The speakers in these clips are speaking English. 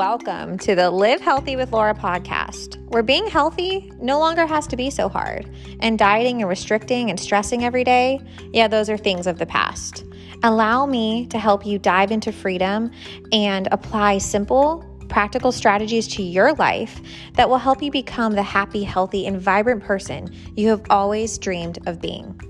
Welcome to the Live Healthy with Laura podcast, where being healthy no longer has to be so hard, and dieting and restricting and stressing every day, yeah, those are things of the past. Allow me to help you dive into freedom and apply simple, practical strategies to your life that will help you become the happy, healthy, and vibrant person you have always dreamed of being.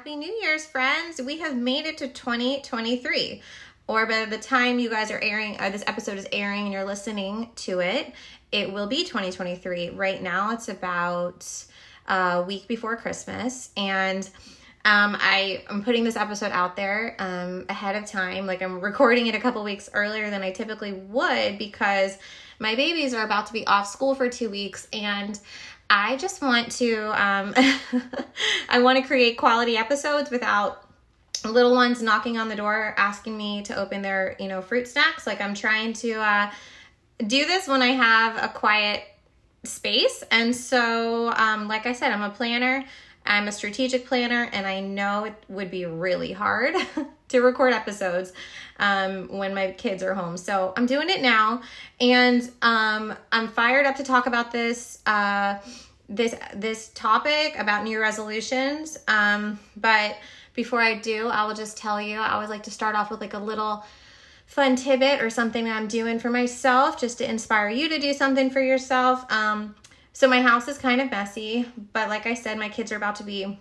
Happy New Year's, friends! We have made it to 2023. Or by the time you guys are airing, uh, this episode is airing and you're listening to it, it will be 2023. Right now, it's about a week before Christmas. And um, I am putting this episode out there um, ahead of time. Like I'm recording it a couple weeks earlier than I typically would because my babies are about to be off school for two weeks. And I just want to um, I want to create quality episodes without little ones knocking on the door asking me to open their you know fruit snacks. Like I'm trying to uh, do this when I have a quiet space. And so, um, like I said, I'm a planner. I'm a strategic planner, and I know it would be really hard to record episodes um, when my kids are home. So I'm doing it now, and um, I'm fired up to talk about this. Uh, this this topic about new resolutions. Um, but before I do, I will just tell you I always like to start off with like a little fun tidbit or something that I'm doing for myself just to inspire you to do something for yourself. Um, so my house is kind of messy, but like I said, my kids are about to be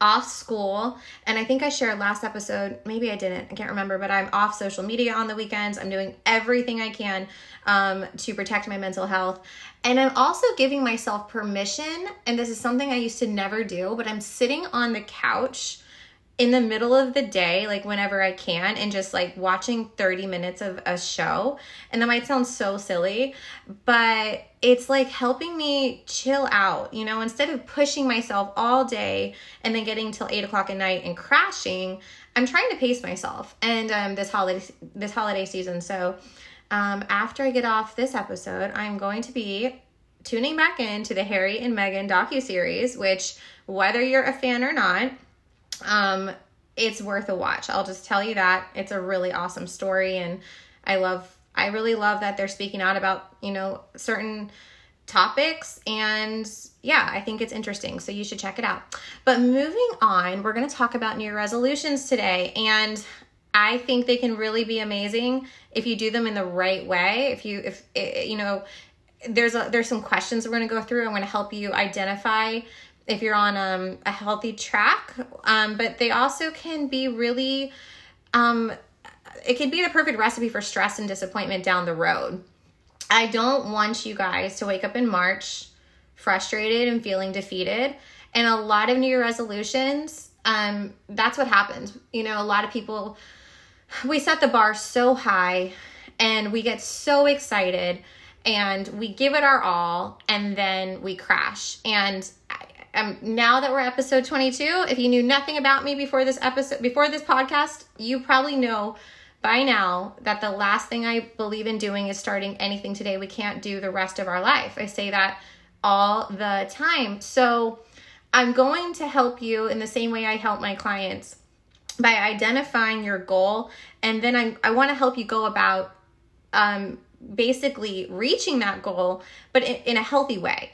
off school and i think i shared last episode maybe i didn't i can't remember but i'm off social media on the weekends. I'm doing everything i can um, to protect my mental health. And i'm also giving myself permission and this is something i used to never do but i'm sitting on the couch in the middle of the day, like whenever I can, and just like watching 30 minutes of a show. And that might sound so silly, but it's like helping me chill out, you know, instead of pushing myself all day and then getting till eight o'clock at night and crashing. I'm trying to pace myself and um, this holiday this holiday season. So um, after I get off this episode, I'm going to be tuning back into the Harry and Meghan docu series, which whether you're a fan or not, um, it's worth a watch. I'll just tell you that it's a really awesome story, and I love. I really love that they're speaking out about you know certain topics and yeah i think it's interesting so you should check it out but moving on we're going to talk about new resolutions today and i think they can really be amazing if you do them in the right way if you if eh, you know there's a there's some questions we're going to go through i'm going to help you identify if you're on um, a healthy track. Um, but they also can be really, um, it can be the perfect recipe for stress and disappointment down the road. I don't want you guys to wake up in March frustrated and feeling defeated. And a lot of New Year resolutions, um, that's what happens. You know, a lot of people, we set the bar so high and we get so excited and we give it our all and then we crash. And um, now that we're episode 22, if you knew nothing about me before this episode, before this podcast, you probably know by now that the last thing I believe in doing is starting anything today we can't do the rest of our life. I say that all the time. So I'm going to help you in the same way I help my clients by identifying your goal. And then I, I want to help you go about um, basically reaching that goal, but in, in a healthy way.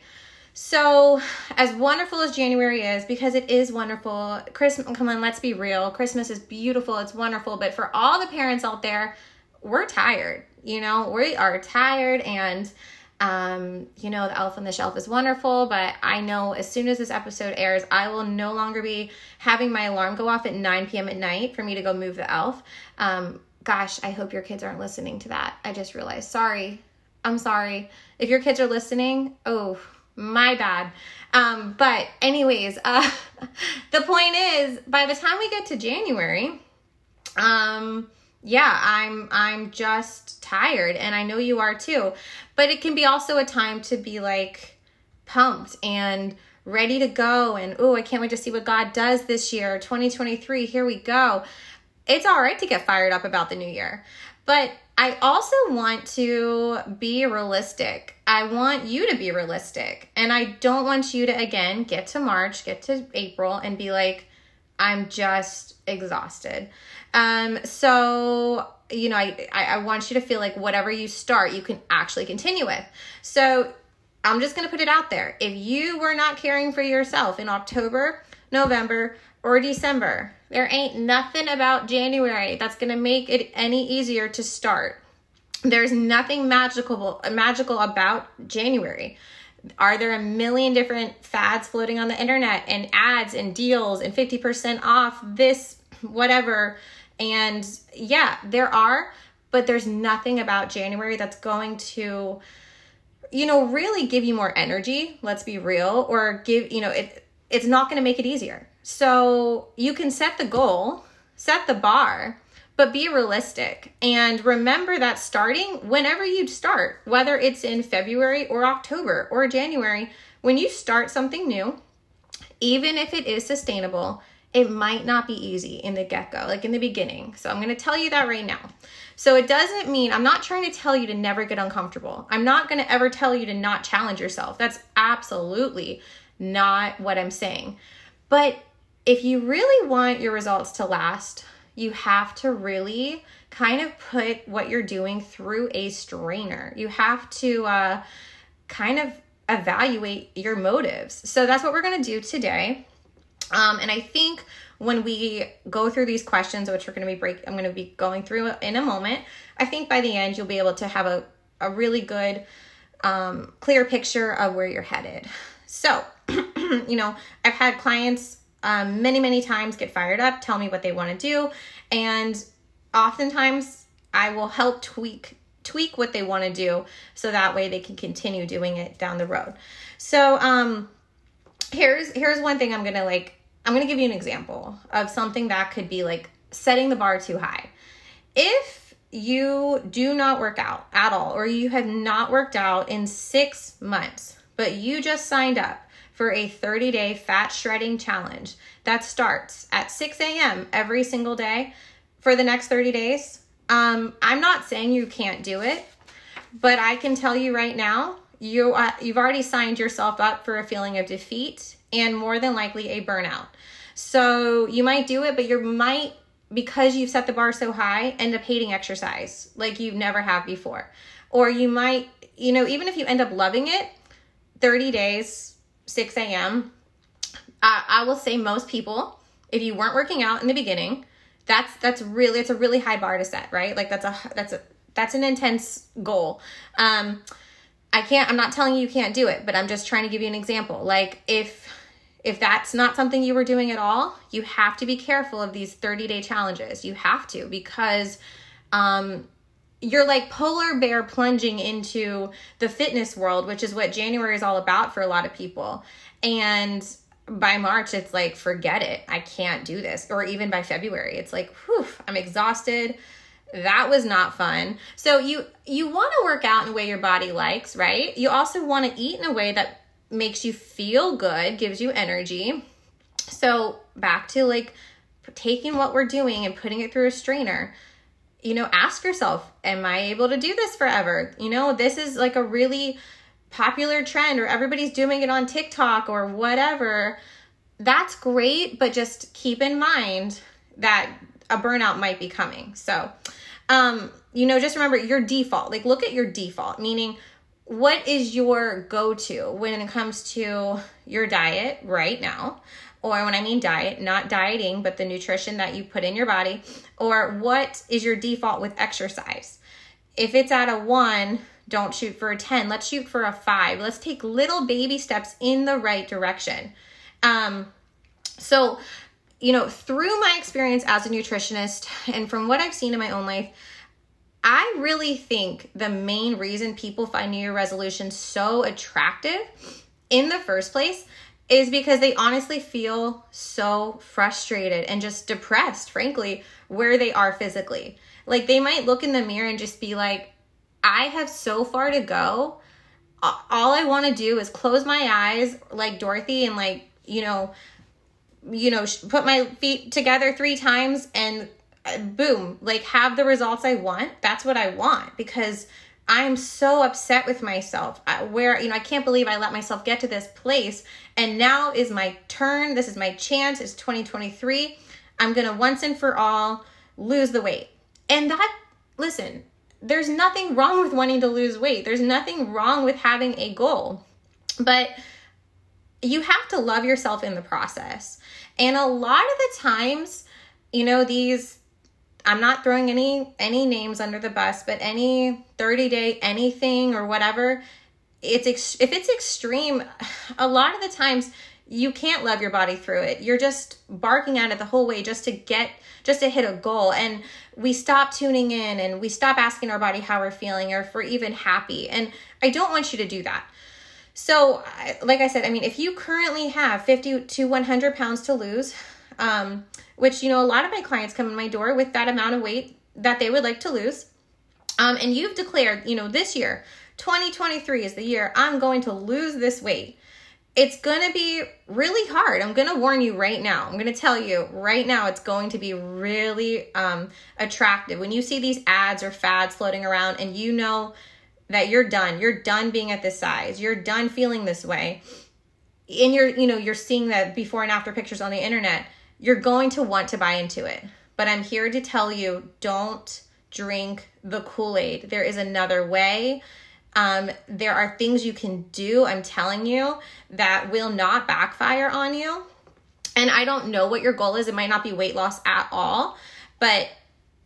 So, as wonderful as January is, because it is wonderful, Christmas, come on, let's be real. Christmas is beautiful, it's wonderful, but for all the parents out there, we're tired. You know, we are tired, and, um, you know, the elf on the shelf is wonderful, but I know as soon as this episode airs, I will no longer be having my alarm go off at 9 p.m. at night for me to go move the elf. Um, gosh, I hope your kids aren't listening to that. I just realized. Sorry. I'm sorry. If your kids are listening, oh, my bad. Um, but anyways, uh, the point is, by the time we get to January, um, yeah, I'm I'm just tired, and I know you are too. But it can be also a time to be like pumped and ready to go, and oh, I can't wait to see what God does this year, 2023. Here we go. It's all right to get fired up about the new year, but I also want to be realistic. I want you to be realistic. And I don't want you to, again, get to March, get to April, and be like, I'm just exhausted. Um, so you know, I, I want you to feel like whatever you start, you can actually continue with. So I'm just gonna put it out there. If you were not caring for yourself in October, November, or December, there ain't nothing about January that's gonna make it any easier to start. There's nothing magical magical about January. Are there a million different fads floating on the internet and ads and deals and 50% off this whatever? And yeah, there are, but there's nothing about January that's going to you know really give you more energy, let's be real, or give, you know, it it's not going to make it easier. So, you can set the goal, set the bar, but be realistic and remember that starting whenever you start, whether it's in February or October or January, when you start something new, even if it is sustainable, it might not be easy in the get go, like in the beginning. So I'm going to tell you that right now. So it doesn't mean I'm not trying to tell you to never get uncomfortable. I'm not going to ever tell you to not challenge yourself. That's absolutely not what I'm saying. But if you really want your results to last, you have to really kind of put what you're doing through a strainer. You have to uh, kind of evaluate your motives. So that's what we're going to do today. Um, and I think when we go through these questions, which we're going to be break, I'm going to be going through in a moment. I think by the end you'll be able to have a a really good, um, clear picture of where you're headed. So, you know, I've had clients um, many many times get fired up, tell me what they want to do, and oftentimes I will help tweak tweak what they want to do so that way they can continue doing it down the road. So, um, here's here's one thing I'm gonna like I'm going to give you an example of something that could be like setting the bar too high. If you do not work out at all, or you have not worked out in six months, but you just signed up for a 30 day fat shredding challenge that starts at 6 a.m. every single day for the next 30 days, um, I'm not saying you can't do it, but I can tell you right now, you uh, you've already signed yourself up for a feeling of defeat and more than likely a burnout. So you might do it, but you might, because you've set the bar so high, end up hating exercise like you never have before. Or you might, you know, even if you end up loving it, 30 days, 6 a.m., I, I will say most people, if you weren't working out in the beginning, that's that's really it's a really high bar to set, right? Like that's a that's a that's an intense goal. Um I can't I'm not telling you you can't do it, but I'm just trying to give you an example. Like if if that's not something you were doing at all, you have to be careful of these 30 day challenges. You have to because um, you're like polar bear plunging into the fitness world, which is what January is all about for a lot of people. And by March, it's like, forget it. I can't do this. Or even by February, it's like, whew, I'm exhausted. That was not fun. So you you want to work out in a way your body likes, right? You also want to eat in a way that makes you feel good, gives you energy. So, back to like taking what we're doing and putting it through a strainer. You know, ask yourself, am I able to do this forever? You know, this is like a really popular trend or everybody's doing it on TikTok or whatever. That's great, but just keep in mind that a burnout might be coming. So, um, you know, just remember your default. Like look at your default, meaning what is your go to when it comes to your diet right now? Or when I mean diet, not dieting, but the nutrition that you put in your body. Or what is your default with exercise? If it's at a one, don't shoot for a 10. Let's shoot for a five. Let's take little baby steps in the right direction. Um, so, you know, through my experience as a nutritionist and from what I've seen in my own life, I really think the main reason people find New Year resolutions so attractive in the first place is because they honestly feel so frustrated and just depressed, frankly, where they are physically. Like they might look in the mirror and just be like, I have so far to go. All I want to do is close my eyes like Dorothy and like, you know, you know, put my feet together 3 times and uh, boom, like have the results I want. That's what I want because I'm so upset with myself. Where, you know, I can't believe I let myself get to this place. And now is my turn. This is my chance. It's 2023. I'm going to once and for all lose the weight. And that, listen, there's nothing wrong with wanting to lose weight. There's nothing wrong with having a goal. But you have to love yourself in the process. And a lot of the times, you know, these I'm not throwing any any names under the bus, but any 30 day anything or whatever, it's ex- if it's extreme, a lot of the times you can't love your body through it. You're just barking at it the whole way just to get just to hit a goal and we stop tuning in and we stop asking our body how we're feeling or if we're even happy. And I don't want you to do that. So, like I said, I mean, if you currently have 50 to 100 pounds to lose, um, which, you know, a lot of my clients come in my door with that amount of weight that they would like to lose. Um, and you've declared, you know, this year, 2023 is the year I'm going to lose this weight. It's going to be really hard. I'm going to warn you right now. I'm going to tell you right now it's going to be really um, attractive. When you see these ads or fads floating around and you know that you're done, you're done being at this size, you're done feeling this way, and you're, you know, you're seeing that before and after pictures on the internet you're going to want to buy into it. But I'm here to tell you don't drink the Kool Aid. There is another way. Um, there are things you can do, I'm telling you, that will not backfire on you. And I don't know what your goal is. It might not be weight loss at all, but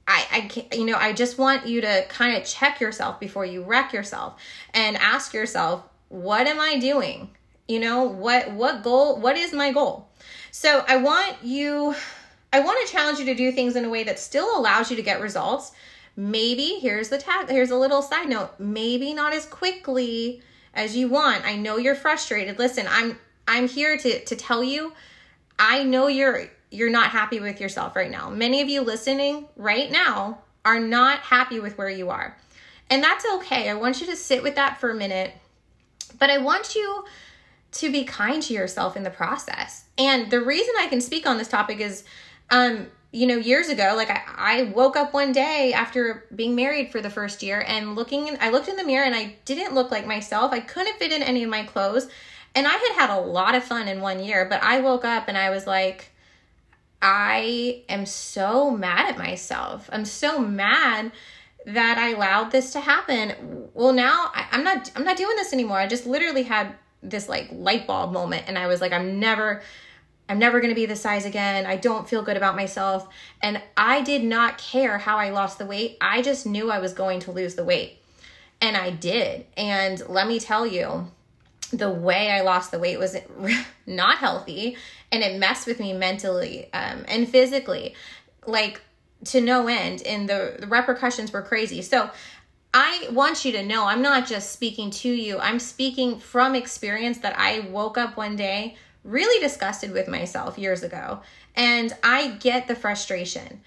I, I can't, you know, I just want you to kind of check yourself before you wreck yourself and ask yourself, what am I doing? You know, what, what goal, what is my goal? So I want you, I want to challenge you to do things in a way that still allows you to get results. Maybe here's the tag, here's a little side note. Maybe not as quickly as you want. I know you're frustrated. Listen, I'm I'm here to to tell you I know you're you're not happy with yourself right now. Many of you listening right now are not happy with where you are. And that's okay. I want you to sit with that for a minute. But I want you to be kind to yourself in the process. And the reason I can speak on this topic is, um, you know, years ago, like I, I woke up one day after being married for the first year and looking, I looked in the mirror and I didn't look like myself. I couldn't fit in any of my clothes. And I had had a lot of fun in one year, but I woke up and I was like, I am so mad at myself. I'm so mad that I allowed this to happen. Well, now I, I'm not I'm not doing this anymore. I just literally had this like light bulb moment and I was like I'm never I'm never going to be this size again. I don't feel good about myself. And I did not care how I lost the weight. I just knew I was going to lose the weight. And I did. And let me tell you, the way I lost the weight was not healthy and it messed with me mentally um, and physically, like to no end. And the, the repercussions were crazy. So I want you to know I'm not just speaking to you, I'm speaking from experience that I woke up one day really disgusted with myself years ago. And I get the frustration.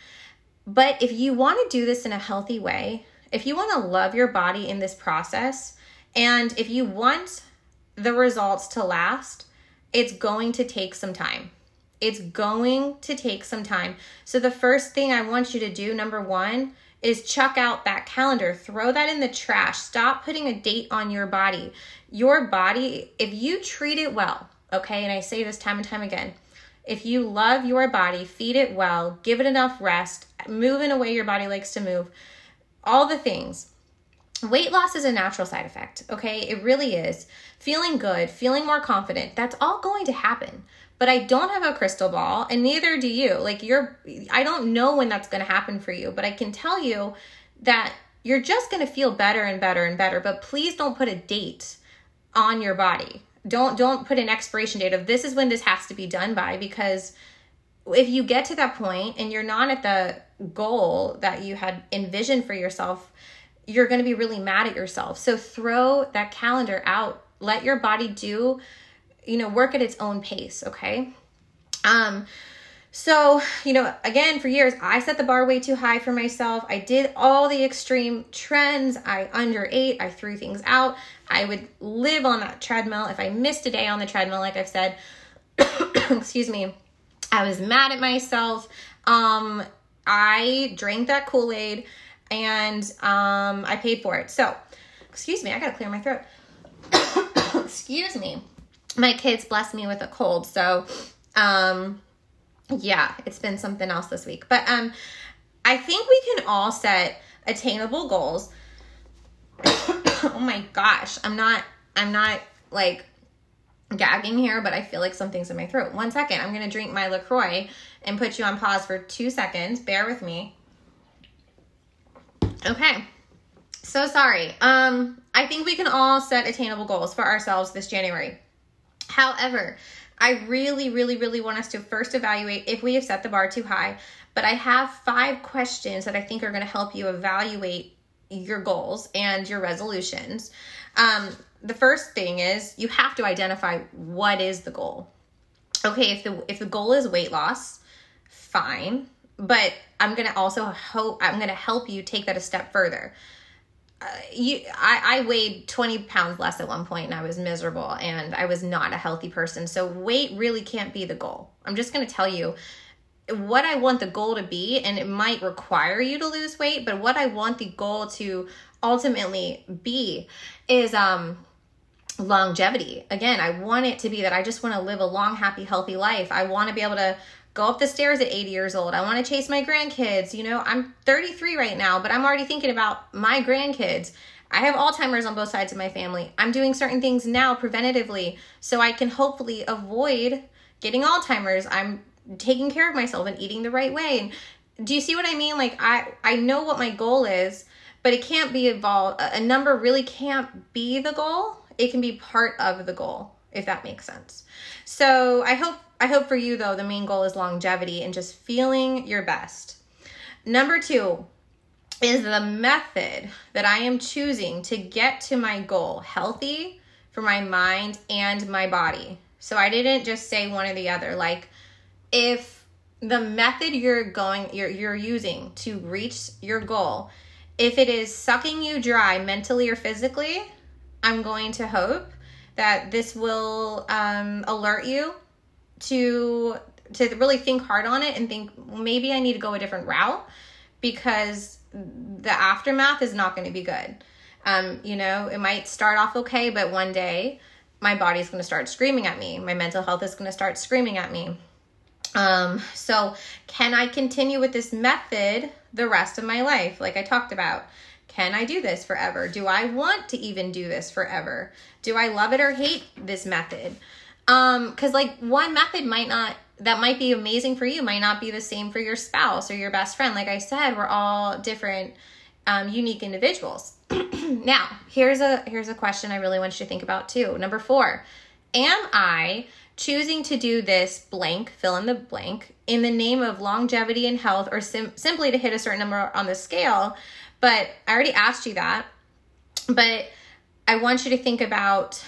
But if you want to do this in a healthy way, if you want to love your body in this process, and if you want the results to last, it's going to take some time. It's going to take some time. So, the first thing I want you to do, number one, is chuck out that calendar. Throw that in the trash. Stop putting a date on your body. Your body, if you treat it well, okay, and I say this time and time again, if you love your body, feed it well, give it enough rest, move in a way your body likes to move, all the things. Weight loss is a natural side effect, okay? It really is. Feeling good, feeling more confident, that's all going to happen but I don't have a crystal ball and neither do you. Like you're I don't know when that's going to happen for you, but I can tell you that you're just going to feel better and better and better, but please don't put a date on your body. Don't don't put an expiration date of this is when this has to be done by because if you get to that point and you're not at the goal that you had envisioned for yourself, you're going to be really mad at yourself. So throw that calendar out. Let your body do you know, work at its own pace, okay? Um, so, you know, again, for years, I set the bar way too high for myself. I did all the extreme trends. I underate, I threw things out. I would live on that treadmill. If I missed a day on the treadmill, like I've said, excuse me, I was mad at myself. Um, I drank that Kool Aid and um, I paid for it. So, excuse me, I gotta clear my throat. excuse me. My kids blessed me with a cold, so um yeah, it's been something else this week. But um I think we can all set attainable goals. oh my gosh, I'm not I'm not like gagging here, but I feel like something's in my throat. One second, I'm gonna drink my LaCroix and put you on pause for two seconds. Bear with me. Okay. So sorry. Um, I think we can all set attainable goals for ourselves this January. However, I really, really, really want us to first evaluate if we have set the bar too high. But I have five questions that I think are going to help you evaluate your goals and your resolutions. Um, the first thing is you have to identify what is the goal. Okay, if the if the goal is weight loss, fine. But I'm gonna also hope I'm gonna help you take that a step further. You, I, I weighed 20 pounds less at one point and I was miserable and I was not a healthy person. So weight really can't be the goal. I'm just gonna tell you what I want the goal to be, and it might require you to lose weight, but what I want the goal to ultimately be is um longevity. Again, I want it to be that I just want to live a long, happy, healthy life. I want to be able to go up the stairs at 80 years old. I want to chase my grandkids. You know, I'm 33 right now, but I'm already thinking about my grandkids. I have Alzheimer's on both sides of my family. I'm doing certain things now preventatively so I can hopefully avoid getting Alzheimer's. I'm taking care of myself and eating the right way. And do you see what I mean? Like I I know what my goal is, but it can't be involved. A number really can't be the goal it can be part of the goal if that makes sense. So I hope I hope for you though the main goal is longevity and just feeling your best. Number 2 is the method that I am choosing to get to my goal healthy for my mind and my body. So I didn't just say one or the other like if the method you're going you're you're using to reach your goal if it is sucking you dry mentally or physically I'm going to hope that this will um, alert you to to really think hard on it and think maybe I need to go a different route because the aftermath is not going to be good. Um, you know, it might start off okay, but one day my body's going to start screaming at me. My mental health is going to start screaming at me. Um, so, can I continue with this method the rest of my life, like I talked about? Can I do this forever? Do I want to even do this forever? Do I love it or hate this method? Um, cuz like one method might not that might be amazing for you might not be the same for your spouse or your best friend. Like I said, we're all different um, unique individuals. now, here's a here's a question I really want you to think about too. Number 4. Am I choosing to do this blank, fill in the blank, in the name of longevity and health or sim- simply to hit a certain number on the scale but I already asked you that. But I want you to think about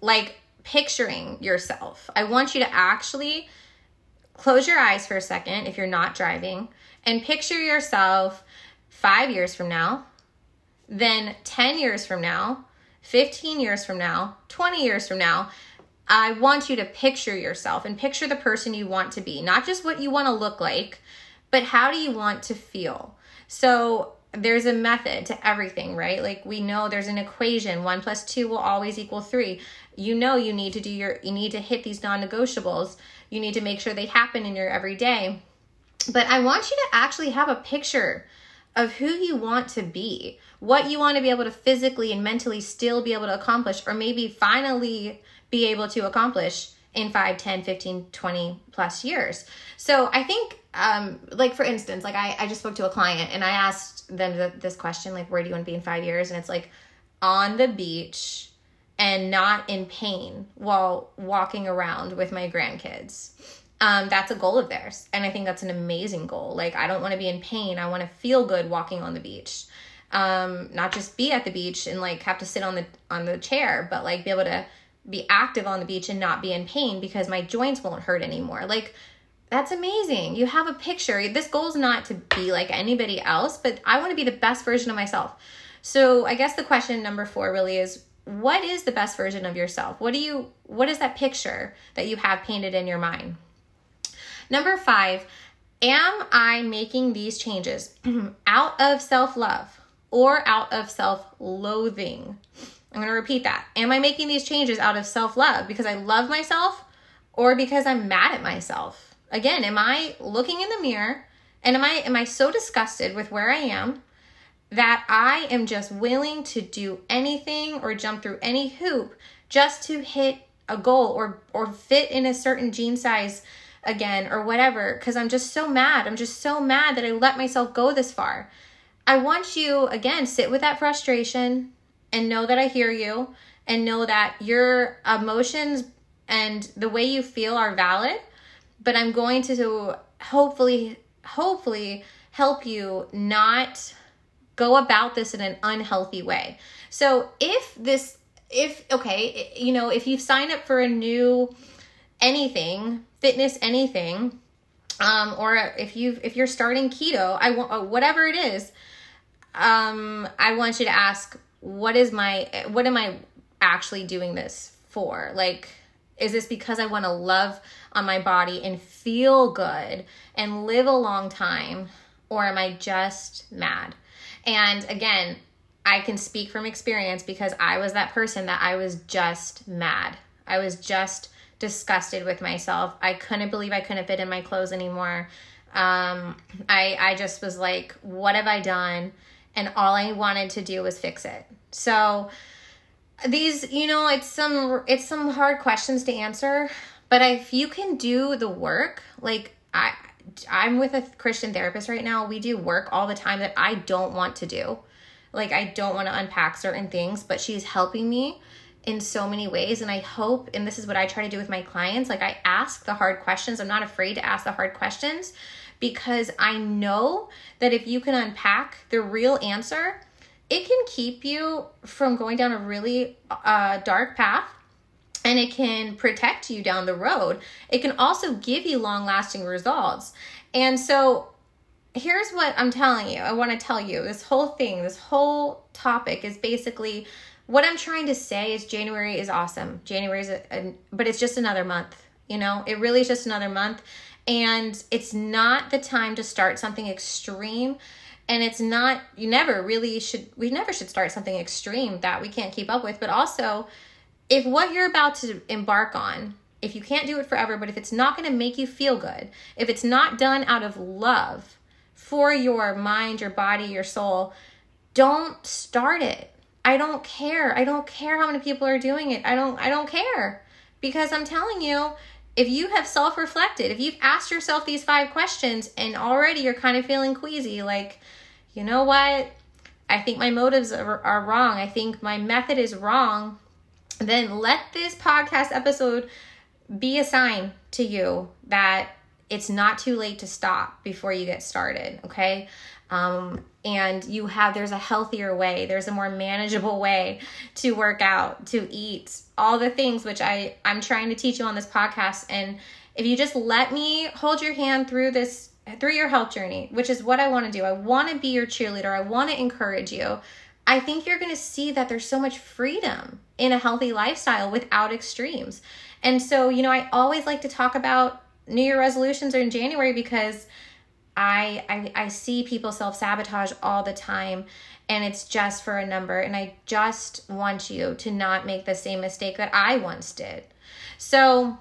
like picturing yourself. I want you to actually close your eyes for a second if you're not driving and picture yourself five years from now, then 10 years from now, 15 years from now, 20 years from now. I want you to picture yourself and picture the person you want to be, not just what you want to look like, but how do you want to feel? So there's a method to everything, right? Like we know there's an equation. One plus two will always equal three. You know you need to do your you need to hit these non-negotiables. You need to make sure they happen in your everyday. But I want you to actually have a picture of who you want to be, what you want to be able to physically and mentally still be able to accomplish, or maybe finally be able to accomplish in 5, 10, 15, 20 plus years. So I think um, like for instance, like I, I just spoke to a client and I asked them the, this question, like, where do you want to be in five years? And it's like on the beach and not in pain while walking around with my grandkids. Um, that's a goal of theirs. And I think that's an amazing goal. Like, I don't want to be in pain. I want to feel good walking on the beach. Um, not just be at the beach and like have to sit on the on the chair, but like be able to be active on the beach and not be in pain because my joints won't hurt anymore. Like that's amazing. You have a picture. This goal is not to be like anybody else, but I want to be the best version of myself. So I guess the question number four really is what is the best version of yourself? What do you what is that picture that you have painted in your mind? Number five, am I making these changes out of self-love or out of self loathing? I'm going to repeat that. Am I making these changes out of self love because I love myself or because I'm mad at myself? Again, am I looking in the mirror and am I am I so disgusted with where I am that I am just willing to do anything or jump through any hoop just to hit a goal or or fit in a certain jean size again or whatever cuz I'm just so mad. I'm just so mad that I let myself go this far. I want you again sit with that frustration, and know that I hear you and know that your emotions and the way you feel are valid. But I'm going to hopefully, hopefully help you not go about this in an unhealthy way. So if this, if, okay, you know, if you've signed up for a new anything, fitness anything, um, or if you if you're starting keto, I want whatever it is, um, I want you to ask what is my what am I actually doing this for? Like is this because I want to love on my body and feel good and live a long time or am I just mad? And again, I can speak from experience because I was that person that I was just mad. I was just disgusted with myself. I couldn't believe I couldn't fit in my clothes anymore. Um, I I just was like, what have I done? and all I wanted to do was fix it. So these, you know, it's some it's some hard questions to answer, but if you can do the work, like I I'm with a Christian therapist right now. We do work all the time that I don't want to do. Like I don't want to unpack certain things, but she's helping me in so many ways and I hope and this is what I try to do with my clients, like I ask the hard questions. I'm not afraid to ask the hard questions because I know that if you can unpack the real answer, it can keep you from going down a really uh, dark path and it can protect you down the road. It can also give you long lasting results. And so, here's what I'm telling you I want to tell you this whole thing, this whole topic is basically what I'm trying to say is January is awesome. January is, a, a, but it's just another month. You know, it really is just another month. And it's not the time to start something extreme. And it's not, you never really should, we never should start something extreme that we can't keep up with. But also, if what you're about to embark on, if you can't do it forever, but if it's not going to make you feel good, if it's not done out of love for your mind, your body, your soul, don't start it. I don't care. I don't care how many people are doing it. I don't I don't care. Because I'm telling you, if you have self reflected, if you've asked yourself these five questions and already you're kind of feeling queasy, like, you know what? I think my motives are, are wrong. I think my method is wrong. Then let this podcast episode be a sign to you that it's not too late to stop before you get started. Okay. Um, and you have there's a healthier way there's a more manageable way to work out to eat all the things which i i'm trying to teach you on this podcast. And if you just let me hold your hand through this through your health journey which is what i want to do i want to be your cheerleader i want to encourage you i think you're going to see that there's so much freedom in a healthy lifestyle without extremes. And so you know i always like to talk about new year resolutions in january because I, I I see people self sabotage all the time and it's just for a number and I just want you to not make the same mistake that I once did. So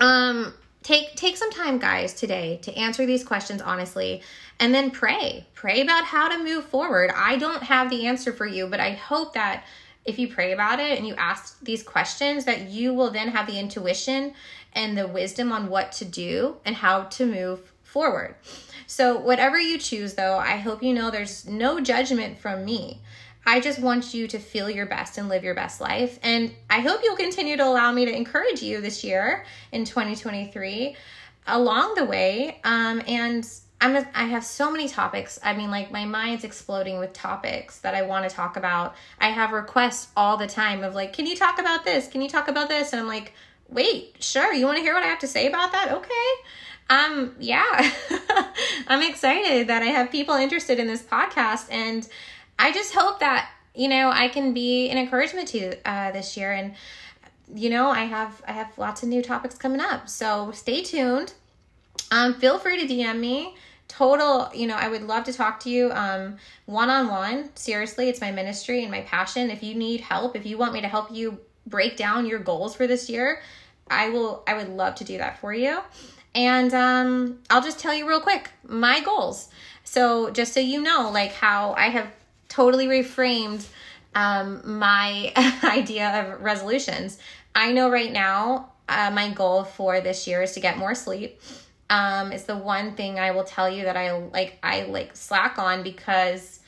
um take take some time guys today to answer these questions honestly and then pray. Pray about how to move forward. I don't have the answer for you, but I hope that if you pray about it and you ask these questions that you will then have the intuition and the wisdom on what to do and how to move forward. So, whatever you choose, though, I hope you know there's no judgment from me. I just want you to feel your best and live your best life. And I hope you'll continue to allow me to encourage you this year in 2023 along the way. Um, and I'm a, I have so many topics. I mean, like my mind's exploding with topics that I want to talk about. I have requests all the time of like, can you talk about this? Can you talk about this? And I'm like, wait, sure. You want to hear what I have to say about that? Okay um yeah i'm excited that i have people interested in this podcast and i just hope that you know i can be an encouragement to you uh, this year and you know i have i have lots of new topics coming up so stay tuned um feel free to dm me total, you know, I would love to talk to you um one-on-one. Seriously, it's my ministry and my passion. If you need help, if you want me to help you break down your goals for this year, I will I would love to do that for you. And um I'll just tell you real quick my goals. So just so you know like how I have totally reframed um my idea of resolutions. I know right now uh, my goal for this year is to get more sleep. Um, it's the one thing I will tell you that I like. I like slack on because,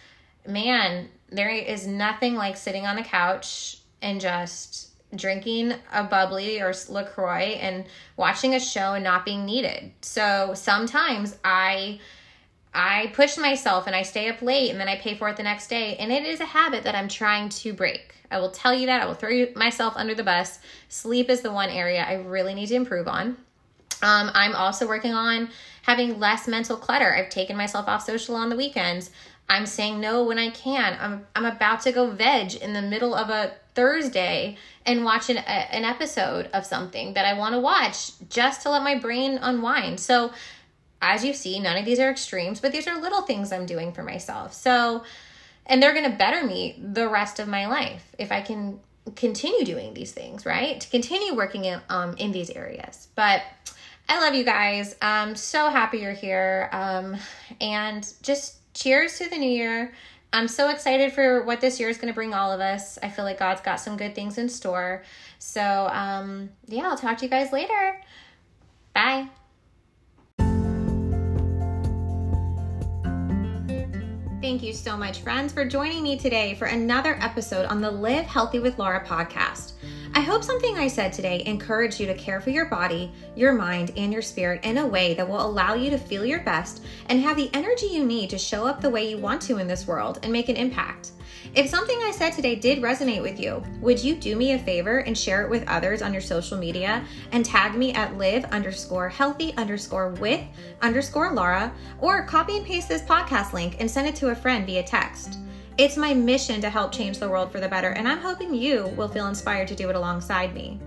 man, there is nothing like sitting on the couch and just drinking a bubbly or LaCroix and watching a show and not being needed. So sometimes I I push myself and I stay up late and then I pay for it the next day. And it is a habit that I'm trying to break. I will tell you that. I will throw myself under the bus. Sleep is the one area I really need to improve on. Um, I'm also working on having less mental clutter. I've taken myself off social on the weekends. I'm saying no when I can. I'm, I'm about to go veg in the middle of a Thursday and watch an, a, an episode of something that I want to watch just to let my brain unwind. So, as you see, none of these are extremes, but these are little things I'm doing for myself. So, and they're going to better me the rest of my life if I can continue doing these things, right? To continue working in, um, in these areas. But I love you guys. I'm so happy you're here. Um, and just cheers to the new year. I'm so excited for what this year is going to bring all of us. I feel like God's got some good things in store. So, um, yeah, I'll talk to you guys later. Bye. Thank you so much, friends, for joining me today for another episode on the Live Healthy with Laura podcast. I hope something I said today encouraged you to care for your body, your mind, and your spirit in a way that will allow you to feel your best and have the energy you need to show up the way you want to in this world and make an impact. If something I said today did resonate with you, would you do me a favor and share it with others on your social media and tag me at live underscore healthy underscore with underscore Laura or copy and paste this podcast link and send it to a friend via text? It's my mission to help change the world for the better, and I'm hoping you will feel inspired to do it alongside me.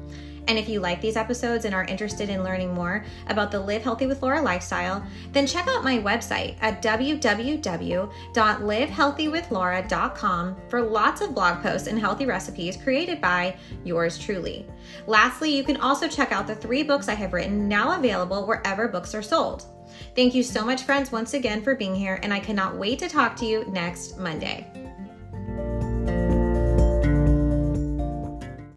And if you like these episodes and are interested in learning more about the Live Healthy with Laura lifestyle, then check out my website at www.livehealthywithlaura.com for lots of blog posts and healthy recipes created by yours truly. Lastly, you can also check out the three books I have written now available wherever books are sold. Thank you so much, friends, once again for being here, and I cannot wait to talk to you next Monday.